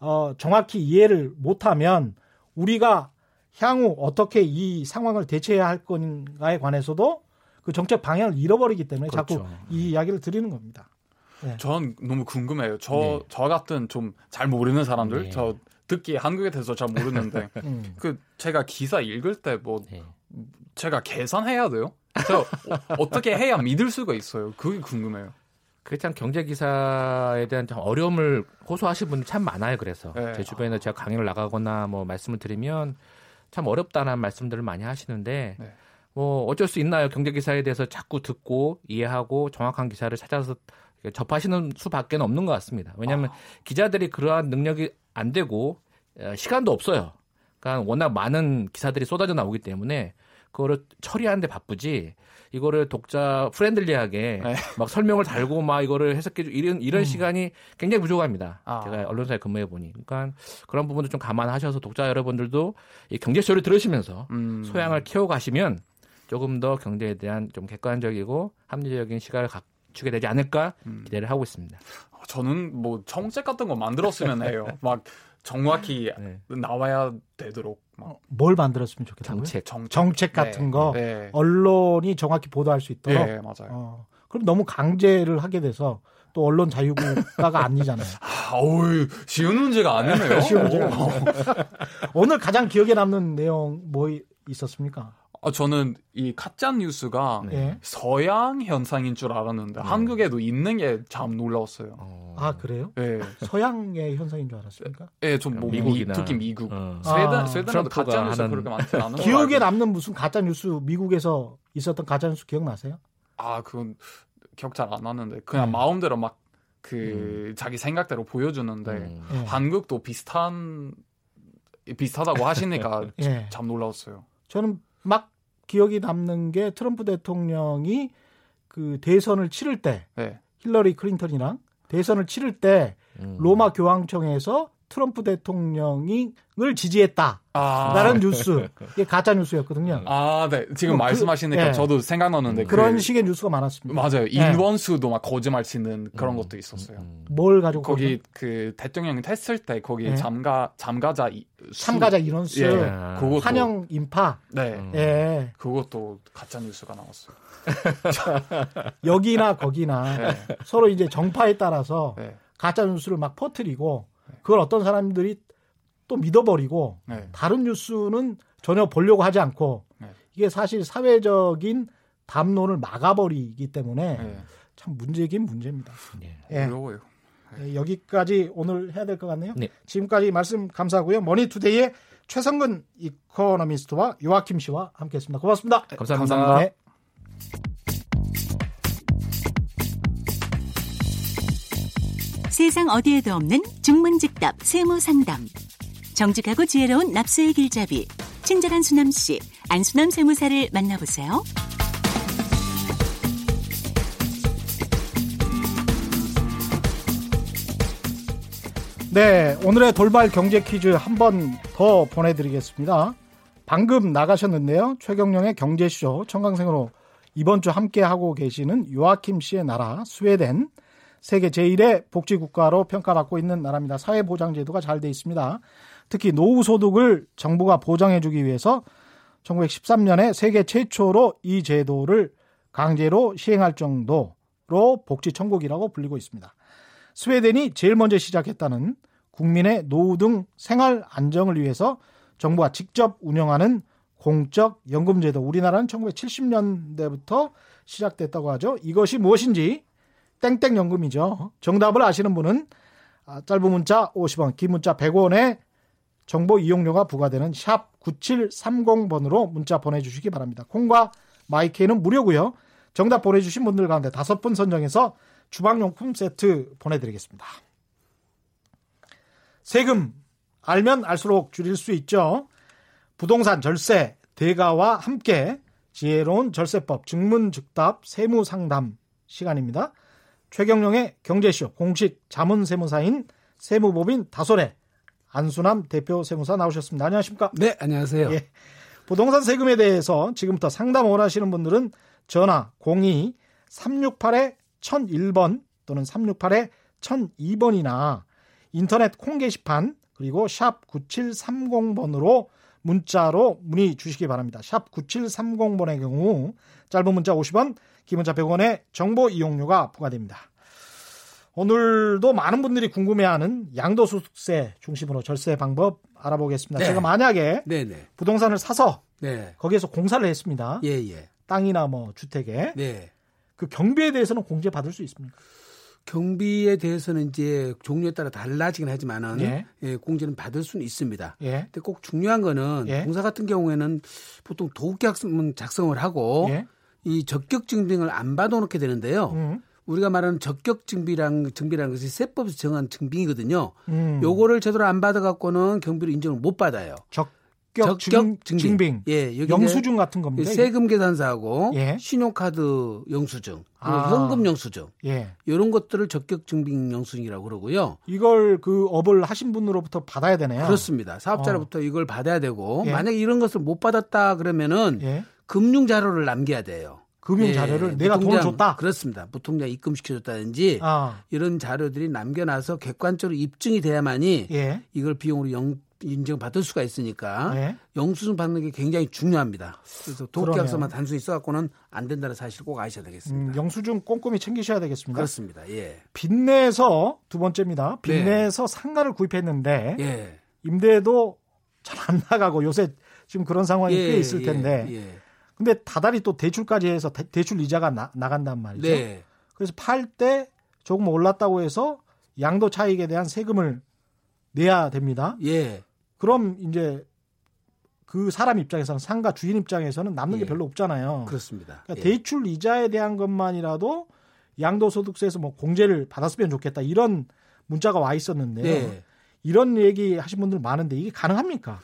어, 정확히 이해를 못하면 우리가 향후 어떻게 이 상황을 대처해야 할 건가에 관해서도 그 정책 방향을 잃어버리기 때문에 자꾸 그렇죠. 이 이야기를 드리는 겁니다. 전 너무 궁금해요. 저, 네. 저 같은 좀 잘 모르는 사람들, 네. 저 듣기 한국에 대해서 잘 모르는데, 음. 그 제가 기사 읽을 때뭐 네. 제가 계산해야 돼요? 저 어, 떻게 해야 믿을 수가 있어요? 그게 궁금해요. 그게 참 경제 기사에 대한 참 어려움을 호소하시는 분이 참 많아요. 그래서 네. 제 주변에 제가 강의를 나가거나 뭐 말씀을 드리면 참 어렵다는 말씀들을 많이 하시는데 네. 뭐 어쩔 수 있나요? 경제 기사에 대해서 자꾸 듣고 이해하고 정확한 기사를 찾아서 접하시는 수밖에 없는 것 같습니다. 왜냐하면 기자들이 그러한 능력이 안 되고 어, 시간도 없어요. 그러니까 워낙 많은 기사들이 쏟아져 나오기 때문에 그거를 처리하는데 바쁘지 이거를 독자 friendly하게 네. 막 설명을 달고 막 이거를 해석해 주 이런 이런 음. 시간이 굉장히 부족합니다. 아. 제가 언론사에 근무해 보니 그러니까 그런 부분도 좀 감안하셔서 독자 여러분들도 이 경제 쇼를 들으시면서 음. 소양을 키워 가시면 조금 더 경제에 대한 좀 객관적이고 합리적인 시각을 갖추게 되지 않을까 음. 기대를 하고 있습니다. 저는 뭐 정책 같은 거 만들었으면 해요. 막 정확히 네. 나와야 되도록 막 어, 뭘 만들었으면 좋겠다고요? 정책. 정책, 정책 같은 네. 거 네. 언론이 정확히 보도할 수 있도록. 네, 맞아요. 어, 그럼 너무 강제를 하게 돼서 또 언론 자유국가가 아니잖아요. 아, 어우, 쉬운 문제가 아니네요. 쉬운 문제가 어. 오늘 가장 기억에 남는 내용 뭐 있었습니까? 아, 저는 이 가짜 뉴스가 예. 서양 현상인 줄 알았는데 한국에도 있는 게 참 놀라웠어요. 어, 아 그래요? 예, 서양의 현상인 줄 알았습니까? 예, 좀뭐 미국이나 특히 미국, 어. 스웨덴, 아, 트럼프가 가짜 뉴스 하는- 그렇게 많지 않은 거 기억에 남는 무슨 가짜 뉴스 미국에서 있었던 가짜 뉴스 기억나세요? 아, 그건 기억 잘안 나는데 그냥 네. 마음대로 막 그 자기 생각대로 보여주는데 음. 예. 한국도 비슷한 비슷하다고 하시니까 예. 참 놀라웠어요. 저는 막 기억이 남는 게 트럼프 대통령이 그 대선을 치를 때 네. 힐러리 클린턴이랑 대선을 치를 때 음. 로마 교황청에서 트럼프 대통령을 지지했다. 아, 라는 뉴스. 이게 가짜 뉴스였거든요. 아, 네. 지금 그- 말씀하시니까 예. 저도 생각나는데 그런 그- 식의 뉴스가 많았습니다. 맞아요. 예. 인원수도 막 거짓말 치는 그런 음, 것도 있었어요. 음. 뭘 가지고 거기 그 대통령이 했을 때 거기 예. 참가 참가자 이- 수- 참가자 인원수, 예. 아. 그것도 환영 인파, 네. 음. 예, 그것도 가짜 뉴스가 나왔어요. 여기나 거기나 네. 서로 이제 정파에 따라서 네. 가짜 뉴스를 막 퍼뜨리고 그걸 어떤 사람들이 또 믿어버리고 네. 다른 뉴스는 전혀 보려고 하지 않고 네. 이게 사실 사회적인 담론을 막아버리기 때문에 네. 참 문제긴 문제입니다. 예. 예. 어려워요. 예, 여기까지 오늘 해야 될 것 같네요. 네. 지금까지 말씀 감사하고요. 머니투데이의 최성근 이코노미스트와 요아킴 씨와 함께했습니다. 고맙습니다. 감사합니다. 감사합니다. 세상 어디에도 없는 중문직답 세무상담. 정직하고 지혜로운 납세의 길잡이. 친절한 수남씨, 안수남 세무사를 만나보세요. 네, 오늘의 돌발 경제 퀴즈 한 번 더 보내드리겠습니다. 방금 나가셨는데요. 최경령의 경제쇼 청강생으로 이번 주 함께 하고 계시는 요아킴 씨의 나라 스웨덴 세계 제1의 복지국가로 평가받고 있는 나라입니다. 사회보장제도가 잘 돼 있습니다. 특히 노후소득을 정부가 보장해주기 위해서 1913년에 세계 최초로 이 제도를 강제로 시행할 정도로 복지 천국이라고 불리고 있습니다. 스웨덴이 제일 먼저 시작했다는 국민의 노후 등 생활 안정을 위해서 정부가 직접 운영하는 공적 연금제도 우리나라는 1970년대부터 시작됐다고 하죠. 이것이 무엇인지 땡땡 연금이죠. 정답을 아시는 분은 아, 짧은 문자 50원, 긴 문자 100원에 정보 이용료가 부과되는 샵 9730번으로 문자 보내주시기 바랍니다. 콩과 마이케이는 무료고요. 정답 보내주신 분들 가운데 다섯 분 선정해서 주방용품 세트 보내드리겠습니다. 세금 알면 알수록 줄일 수 있죠. 부동산 절세 대가와 함께 지혜로운 절세법 증문즉답 세무상담 시간입니다. 최경령의 경제쇼 공식 자문 세무사인 세무법인 다솔의 안수남 대표 세무사 나오셨습니다. 안녕하십니까? 네, 안녕하세요. 예. 부동산 세금에 대해서 지금부터 상담 원하시는 분들은 전화 02-368-1001번 또는 368-1002번이나 인터넷 콩 게시판 그리고 샵 9730번으로 문자로 문의 주시기 바랍니다. 샵 9730번의 경우 짧은 문자 50원, 긴 문자 100원의 정보 이용료가 부과됩니다. 오늘도 많은 분들이 궁금해하는 양도소득세 중심으로 절세 방법 알아보겠습니다. 네. 제가 만약에 네, 네. 부동산을 사서 네. 거기에서 공사를 했습니다. 예, 예. 땅이나 뭐 주택에 네. 그 경비에 대해서는 공제 받을 수 있습니까? 경비에 대해서는 이제 종류에 따라 달라지긴 하지만은 예. 예, 공제는 받을 수는 있습니다. 예. 근데 꼭 중요한 거는 예. 공사 같은 경우에는 보통 도급 계약서문 작성을 하고 예. 이 적격 증빙을 안 받아놓게 되는데요. 음. 우리가 말하는 적격 증비랑 증비라는 것이 세법에서 정한 증빙이거든요. 음. 요거를 제대로 안 받아 갖고는 경비를 인정을 못 받아요. 적격 증, 증빙. 예, 여기 영수증 같은 겁니다. 세금 계산서하고 예. 신용카드 영수증, 아. 현금 영수증 예. 이런 것들을 적격 증빙 영수증이라고 그러고요. 이걸 그 업을 하신 분으로부터 받아야 되네요. 그렇습니다. 사업자로부터 이걸 받아야 되고 예. 만약에 이런 것을 못 받았다 그러면은 예. 금융 자료를 남겨야 돼요. 금융 예, 자료를 내가 무통장, 돈을 줬다. 그렇습니다. 무통장 입금시켜줬다든지 아. 이런 자료들이 남겨놔서 객관적으로 입증이 돼야만이 예. 이걸 비용으로 영, 인정받을 수가 있으니까 예. 영수증 받는 게 굉장히 중요합니다. 그래서 그러네요. 도급계약서만 단순히 써갖고는 안 된다는 사실 꼭 아셔야 되겠습니다. 음, 영수증 꼼꼼히 챙기셔야 되겠습니다. 그렇습니다. 예. 빚내서 두 번째입니다. 빚내서 상가를 구입했는데 예. 임대도 잘 안 나가고 요새 지금 그런 상황이 예, 꽤 있을 예, 텐데 예. 근데 다달이 또 대출까지 해서 대, 출 이자가 나, 나간단 말이죠. 네. 그래서 팔 때 조금 올랐다고 해서 양도 차익에 대한 세금을 내야 됩니다. 예. 그럼 이제 그 사람 입장에서는 상가 주인 입장에서는 남는 게 예. 별로 없잖아요. 그렇습니다. 그러니까 예. 대출 이자에 대한 것만이라도 양도소득세에서 뭐 공제를 받았으면 좋겠다 이런 문자가 와 있었는데요. 네. 이런 얘기 하신 분들 많은데 이게 가능합니까?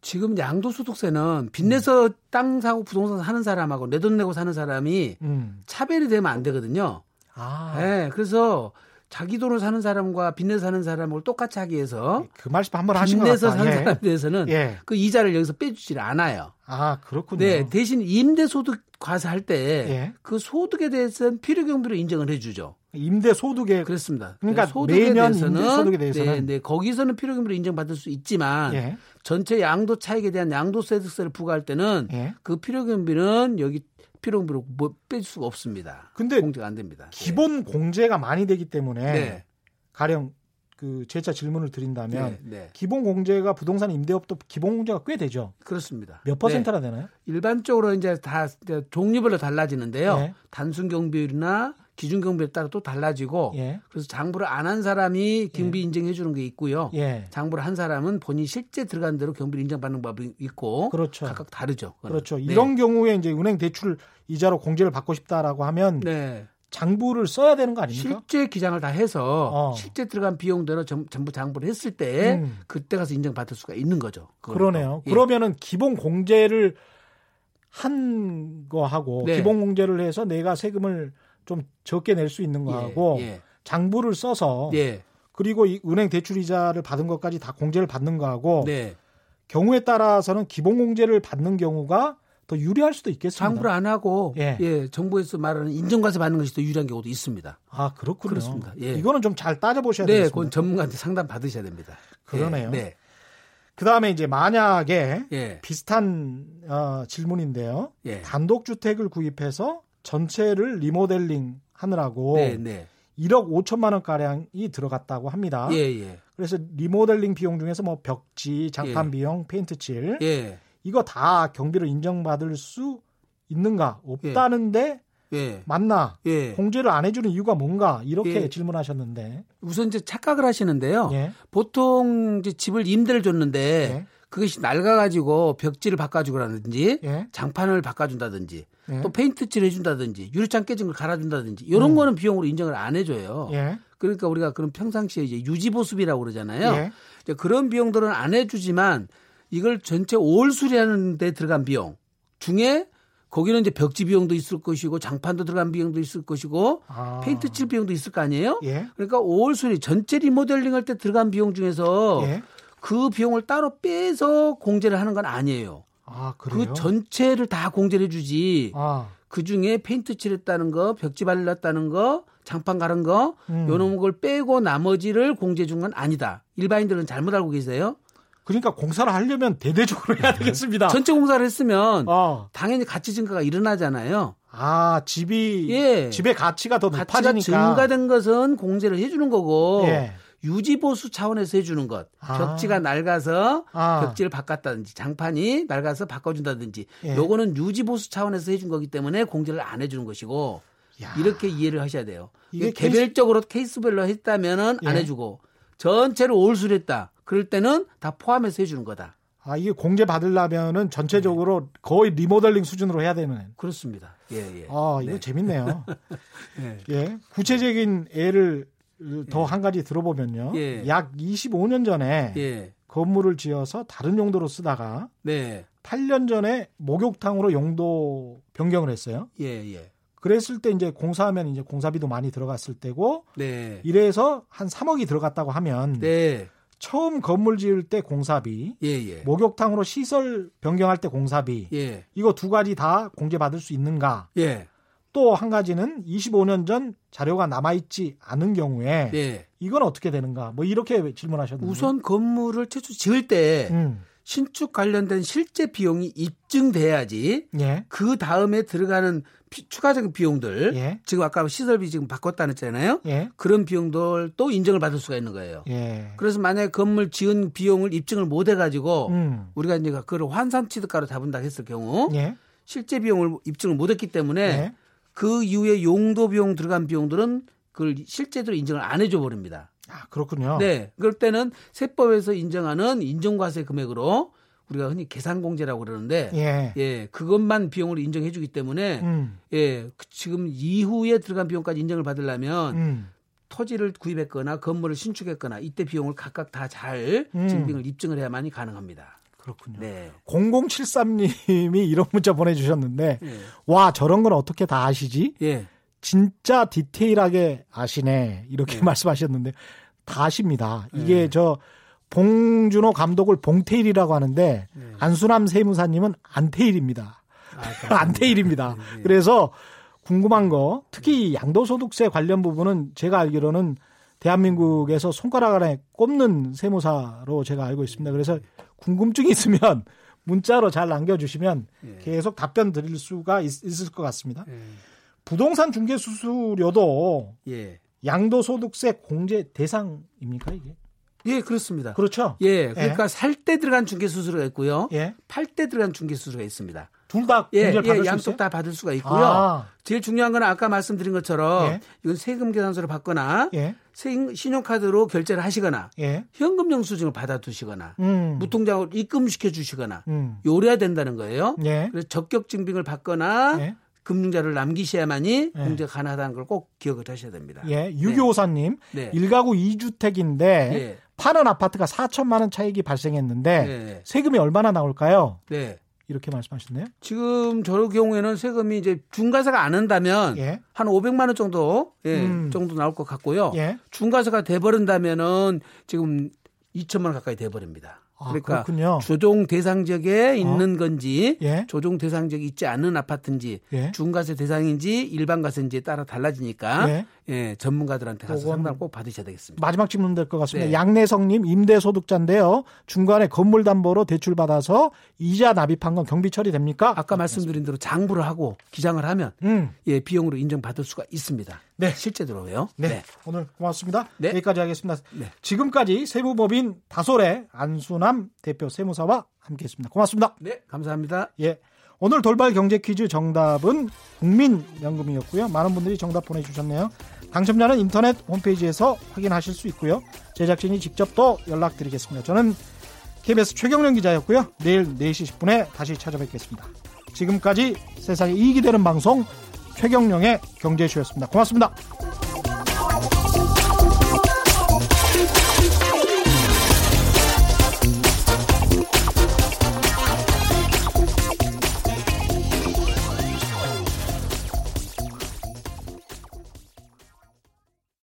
지금 양도소득세는 빚내서 땅 사고 부동산 사는 사람하고 내 돈 내고 사는 사람이 음. 차별이 되면 안 되거든요. 아, 예. 그래서 자기 돈으로 사는 사람과 빚내서 사는 사람을 똑같이 하기 위해서 그 말씀 한번 하신 것 빚내서 같다. 사는 예. 사람에 대해서는 예. 그 이자를 여기서 빼주질 않아요. 아 그렇군요. 네, 대신 임대소득 과세할 때 예. 그 소득에 대해서는 필요경비로 인정을 해주죠. 임대 소득에 그렇습니다. 그러니까 소득에 매년 대해서는 임대 소득에 대해서는 네, 네, 거기서는 필요경비로 인정받을 수 있지만 예. 전체 양도 차익에 대한 양도소득세를 부과할 때는 예. 그 필요경비는 여기 필요경비로 뭐뺄 수가 없습니다. 근데 공제가 안 됩니다. 기본 공제가 많이 되기 때문에 네, 가령 그 제차 질문을 네, 드린다면 네, 네. 기본 공제가 부동산 임대업도 기본 공제가 꽤 되죠. 그렇습니다. 몇 네. 퍼센트나 되나요? 일반적으로 이제 다 이제 종류별로 달라지는데요. 네. 단순 경비율이나 기준 경비에 따라 또 달라지고 예. 그래서 장부를 안 한 사람이 경비 인정해 주는 게 있고요. 예. 장부를 한 사람은 본인이 실제 들어간 대로 경비를 인정받는 법이 있고 그렇죠. 각각 다르죠. 그거는. 그렇죠. 네. 이런 경우에 이제 은행 대출 이자로 공제를 받고 싶다라고 하면 네. 장부를 써야 되는 거 아닙니까? 실제 기장을 다 해서 어. 실제 들어간 비용대로 전, 전부 장부를 했을 때 음. 그때 가서 인정받을 수가 있는 거죠. 그러네요. 또. 예. 그러면은 기본 공제를 한 거하고 네. 기본 공제를 해서 내가 세금을 좀 적게 낼 수 있는 거하고 예. 장부를 써서 예. 그리고 이 은행 대출 이자를 받은 것까지 다 공제를 받는 거하고 네. 경우에 따라서는 기본 공제를 받는 경우가 더 유리할 수도 있겠습니다. 장부를 안 하고 예. 예. 정부에서 말하는 인정과세 받는 것이 더 유리한 경우도 있습니다. 아 그렇군요. 그렇습니다. 예. 이거는 좀 잘 따져보셔야 네, 되겠습니다. 그건 전문가한테 상담 받으셔야 됩니다. 그러네요. 예, 네. 그 다음에 이제 만약에 예. 비슷한 어, 질문인데요. 예. 단독주택을 구입해서 전체를 리모델링 하느라고 네, 네. 1억 5천만 원 가량이 들어갔다고 합니다. 예, 예. 그래서 리모델링 비용 중에서 뭐 벽지, 장판 예. 비용, 페인트 칠 예. 이거 다 경비로 인정받을 수 있는가? 없다는데 예. 맞나? 예. 공제를 안 해주는 이유가 뭔가 이렇게 예. 질문하셨는데 우선 이제 착각을 하시는데요. 예. 보통 이제 집을 임대를 줬는데 예. 그것이 낡아가지고 벽지를 바꿔주라든지 예. 장판을 바꿔준다든지 예. 또 페인트 칠 해준다든지 유리창 깨진 걸 갈아준다든지 이런 거는 비용으로 인정을 안 해줘요. 음. 예. 그러니까 우리가 그런 평상시에 이제 유지보수비라고 그러잖아요. 예. 이제 그런 비용들은 안 해주지만 이걸 전체 all 수리하는 데 들어간 비용 중에 거기는 이제 벽지 비용도 있을 것이고 장판도 들어간 비용도 있을 것이고 아. 페인트 칠 비용도 있을 거 아니에요? 예. 그러니까 all 수리 전체 리모델링 할 때 들어간 비용 중에서 예. 그 비용을 따로 빼서 공제를 하는 건 아니에요. 아, 그래요? 그 전체를 다 공제를 해주지. 아. 그 중에 페인트 칠했다는 거, 벽지 발랐다는 거, 장판 가른 거, 음. 요런 걸 빼고 나머지를 공제 준 건 아니다. 일반인들은 잘못 알고 계세요. 그러니까 공사를 하려면 대대적으로 해야 되겠습니다. 전체 공사를 했으면 어. 당연히 가치 증가가 일어나잖아요. 아, 집이 예. 집의 가치가 더 가치가 높아지니까 증가된 것은 공제를 해주는 거고 예. 유지 보수 차원에서 해주는 것. 아. 벽지가 낡아서 아. 벽지를 바꿨다든지 장판이 낡아서 바꿔준다든지 예. 요거는 유지 보수 차원에서 해준 거기 때문에 공제를 안 해주는 것이고 야. 이렇게 이해를 하셔야 돼요. 이게 개별적으로 케이스 별로 했다면은 안 예. 해주고 전체를 올수했다. 그럴 때는 다 포함해서 해주는 거다. 아, 이게 공제 받으려면은 전체적으로 거의 리모델링 수준으로 해야 되는. 그렇습니다. 예, 예. 아, 이거 네. 재밌네요. 예. 예. 구체적인 예를 더한 가지 들어보면요. 예. 약 25년 전에 예. 건물을 지어서 다른 용도로 쓰다가 네. 8년 전에 목욕탕으로 용도 변경을 했어요. 예, 예. 그랬을 때 이제 공사하면 이제 공사비도 많이 들어갔을 때고 네. 이래서 한 3억이 들어갔다고 하면 네. 처음 건물 지을 때 공사비, 예, 예. 목욕탕으로 시설 변경할 때 공사비 예. 이거 두 가지 다 공제 받을 수 있는가? 예. 또한 가지는 25년 전 자료가 남아 있지 않은 경우에 예. 이건 어떻게 되는가? 뭐 이렇게 질문하셨는데 우선 건물을 최초 지을 때 음. 신축 관련된 실제 비용이 입증돼야지 예. 그 다음에 들어가는 피- 추가적인 비용들 예. 지금 아까 시설비 지금 바꿨다는 했잖아요. 예. 그런 비용들도 인정을 받을 수가 있는 거예요. 예. 그래서 만약에 건물 지은 비용을 입증을 못 해가지고 음. 우리가 이제 그걸 환산 취득가로 잡은다 했을 경우 예. 실제 비용을 입증을 못 했기 때문에 예. 그 이후에 용도 비용 들어간 비용들은 그걸 실제대로 인정을 안 해줘 버립니다. 아, 그렇군요. 네. 그럴 때는 세법에서 인정하는 인정과세 금액으로 우리가 흔히 계산공제라고 그러는데 예. 예, 그것만 비용을 인정해 주기 때문에 음. 예, 그 지금 이후에 들어간 비용까지 인정을 받으려면 음. 토지를 구입했거나 건물을 신축했거나 이때 비용을 각각 다잘 음. 증빙을 입증을 해야만이 가능합니다. 그렇군요. 네. 0073님이 이런 문자 보내주셨는데 예. 와 저런 건 어떻게 다 아시지? 예. 진짜 디테일하게 아시네 이렇게 네. 말씀하셨는데 다 아십니다. 이게 저 봉준호 감독을 봉테일이라고 하는데 네. 안수남 세무사님은 안테일입니다. 안테일입니다. 그래서 궁금한 거 특히 양도소득세 관련 부분은 제가 알기로는 대한민국에서 손가락 안에 꼽는 세무사로 제가 알고 있습니다. 그래서 궁금증이 있으면 문자로 잘 남겨주시면 계속 답변 드릴 수가 있, 을것 같습니다. 부동산 중개 수수료도 예. 양도소득세 공제 대상입니까 이게? 예, 그렇습니다. 그렇죠. 예, 그러니까 살 때 들어간 중개 수수료가 있고요. 예. 팔때 들어간 중개 수수료가 있습니다. 둘다 예, 공제를 받을 예, 수 양쪽 있어요? 다 받을 수가 있고요. 아. 제일 중요한 건 아까 말씀드린 것처럼 예. 이건 세금 계산서를 받거나 예. 세- 신용카드로 결제를 하시거나 예. 현금 영수증을 받아두시거나 음. 무통장으로 입금시켜 주시거나 음. 요래야 된다는 거예요. 예. 그래서 적격 증빙을 받거나 예. 금융자를 남기셔야만이 예. 공제가 가능하다는 걸 꼭 기억을 하셔야 됩니다. 예. 유교사님 네. 일가구 2주택인데 예. 파는 아파트가 4천만 원 차익이 발생했는데 네. 세금이 얼마나 나올까요? 네. 이렇게 말씀하셨네요. 지금 저런 경우에는 세금이 이제 중과세가 안 한다면 예. 한 500만 원 정도 예, 음. 정도 나올 것 같고요. 예. 중과세가 돼 버린다면은 지금 2천만 원 가까이 돼 버립니다. 아, 그러니까 그렇군요. 조종 대상 지역에 있는 건지 예. 조종 대상 지역이 있지 않은 아파트인지 예. 중과세 대상인지 일반 과세인지에 따라 달라지니까 예. 예, 전문가들한테 가서 상담을 꼭 받으셔야 되겠습니다. 마지막 질문 될 것 같습니다. 네. 양내성님 임대소득자인데요. 중간에 건물 담보로 대출 받아서 이자 납입한 건 경비 처리됩니까? 아까 말씀드린 대로 장부를 하고 기장을 하면 음. 예, 비용으로 인정받을 수가 있습니다. 네. 실제 들어오네요. 네. 네. 오늘 고맙습니다. 네. 여기까지 하겠습니다. 네. 지금까지 세무법인 다솔의 안순남 대표 세무사와 함께했습니다. 고맙습니다. 네. 감사합니다. 예. 오늘 돌발 경제 퀴즈 정답은 국민연금이었고요. 많은 분들이 정답 보내주셨네요. 당첨자는 인터넷 홈페이지에서 확인하실 수 있고요. 제작진이 직접 또 연락드리겠습니다. 저는 KBS 최경련 기자였고요. 내일 4시 10분에 다시 찾아뵙겠습니다. 지금까지 세상에 이익이 되는 방송 최경령의 경제쇼였습니다. 고맙습니다.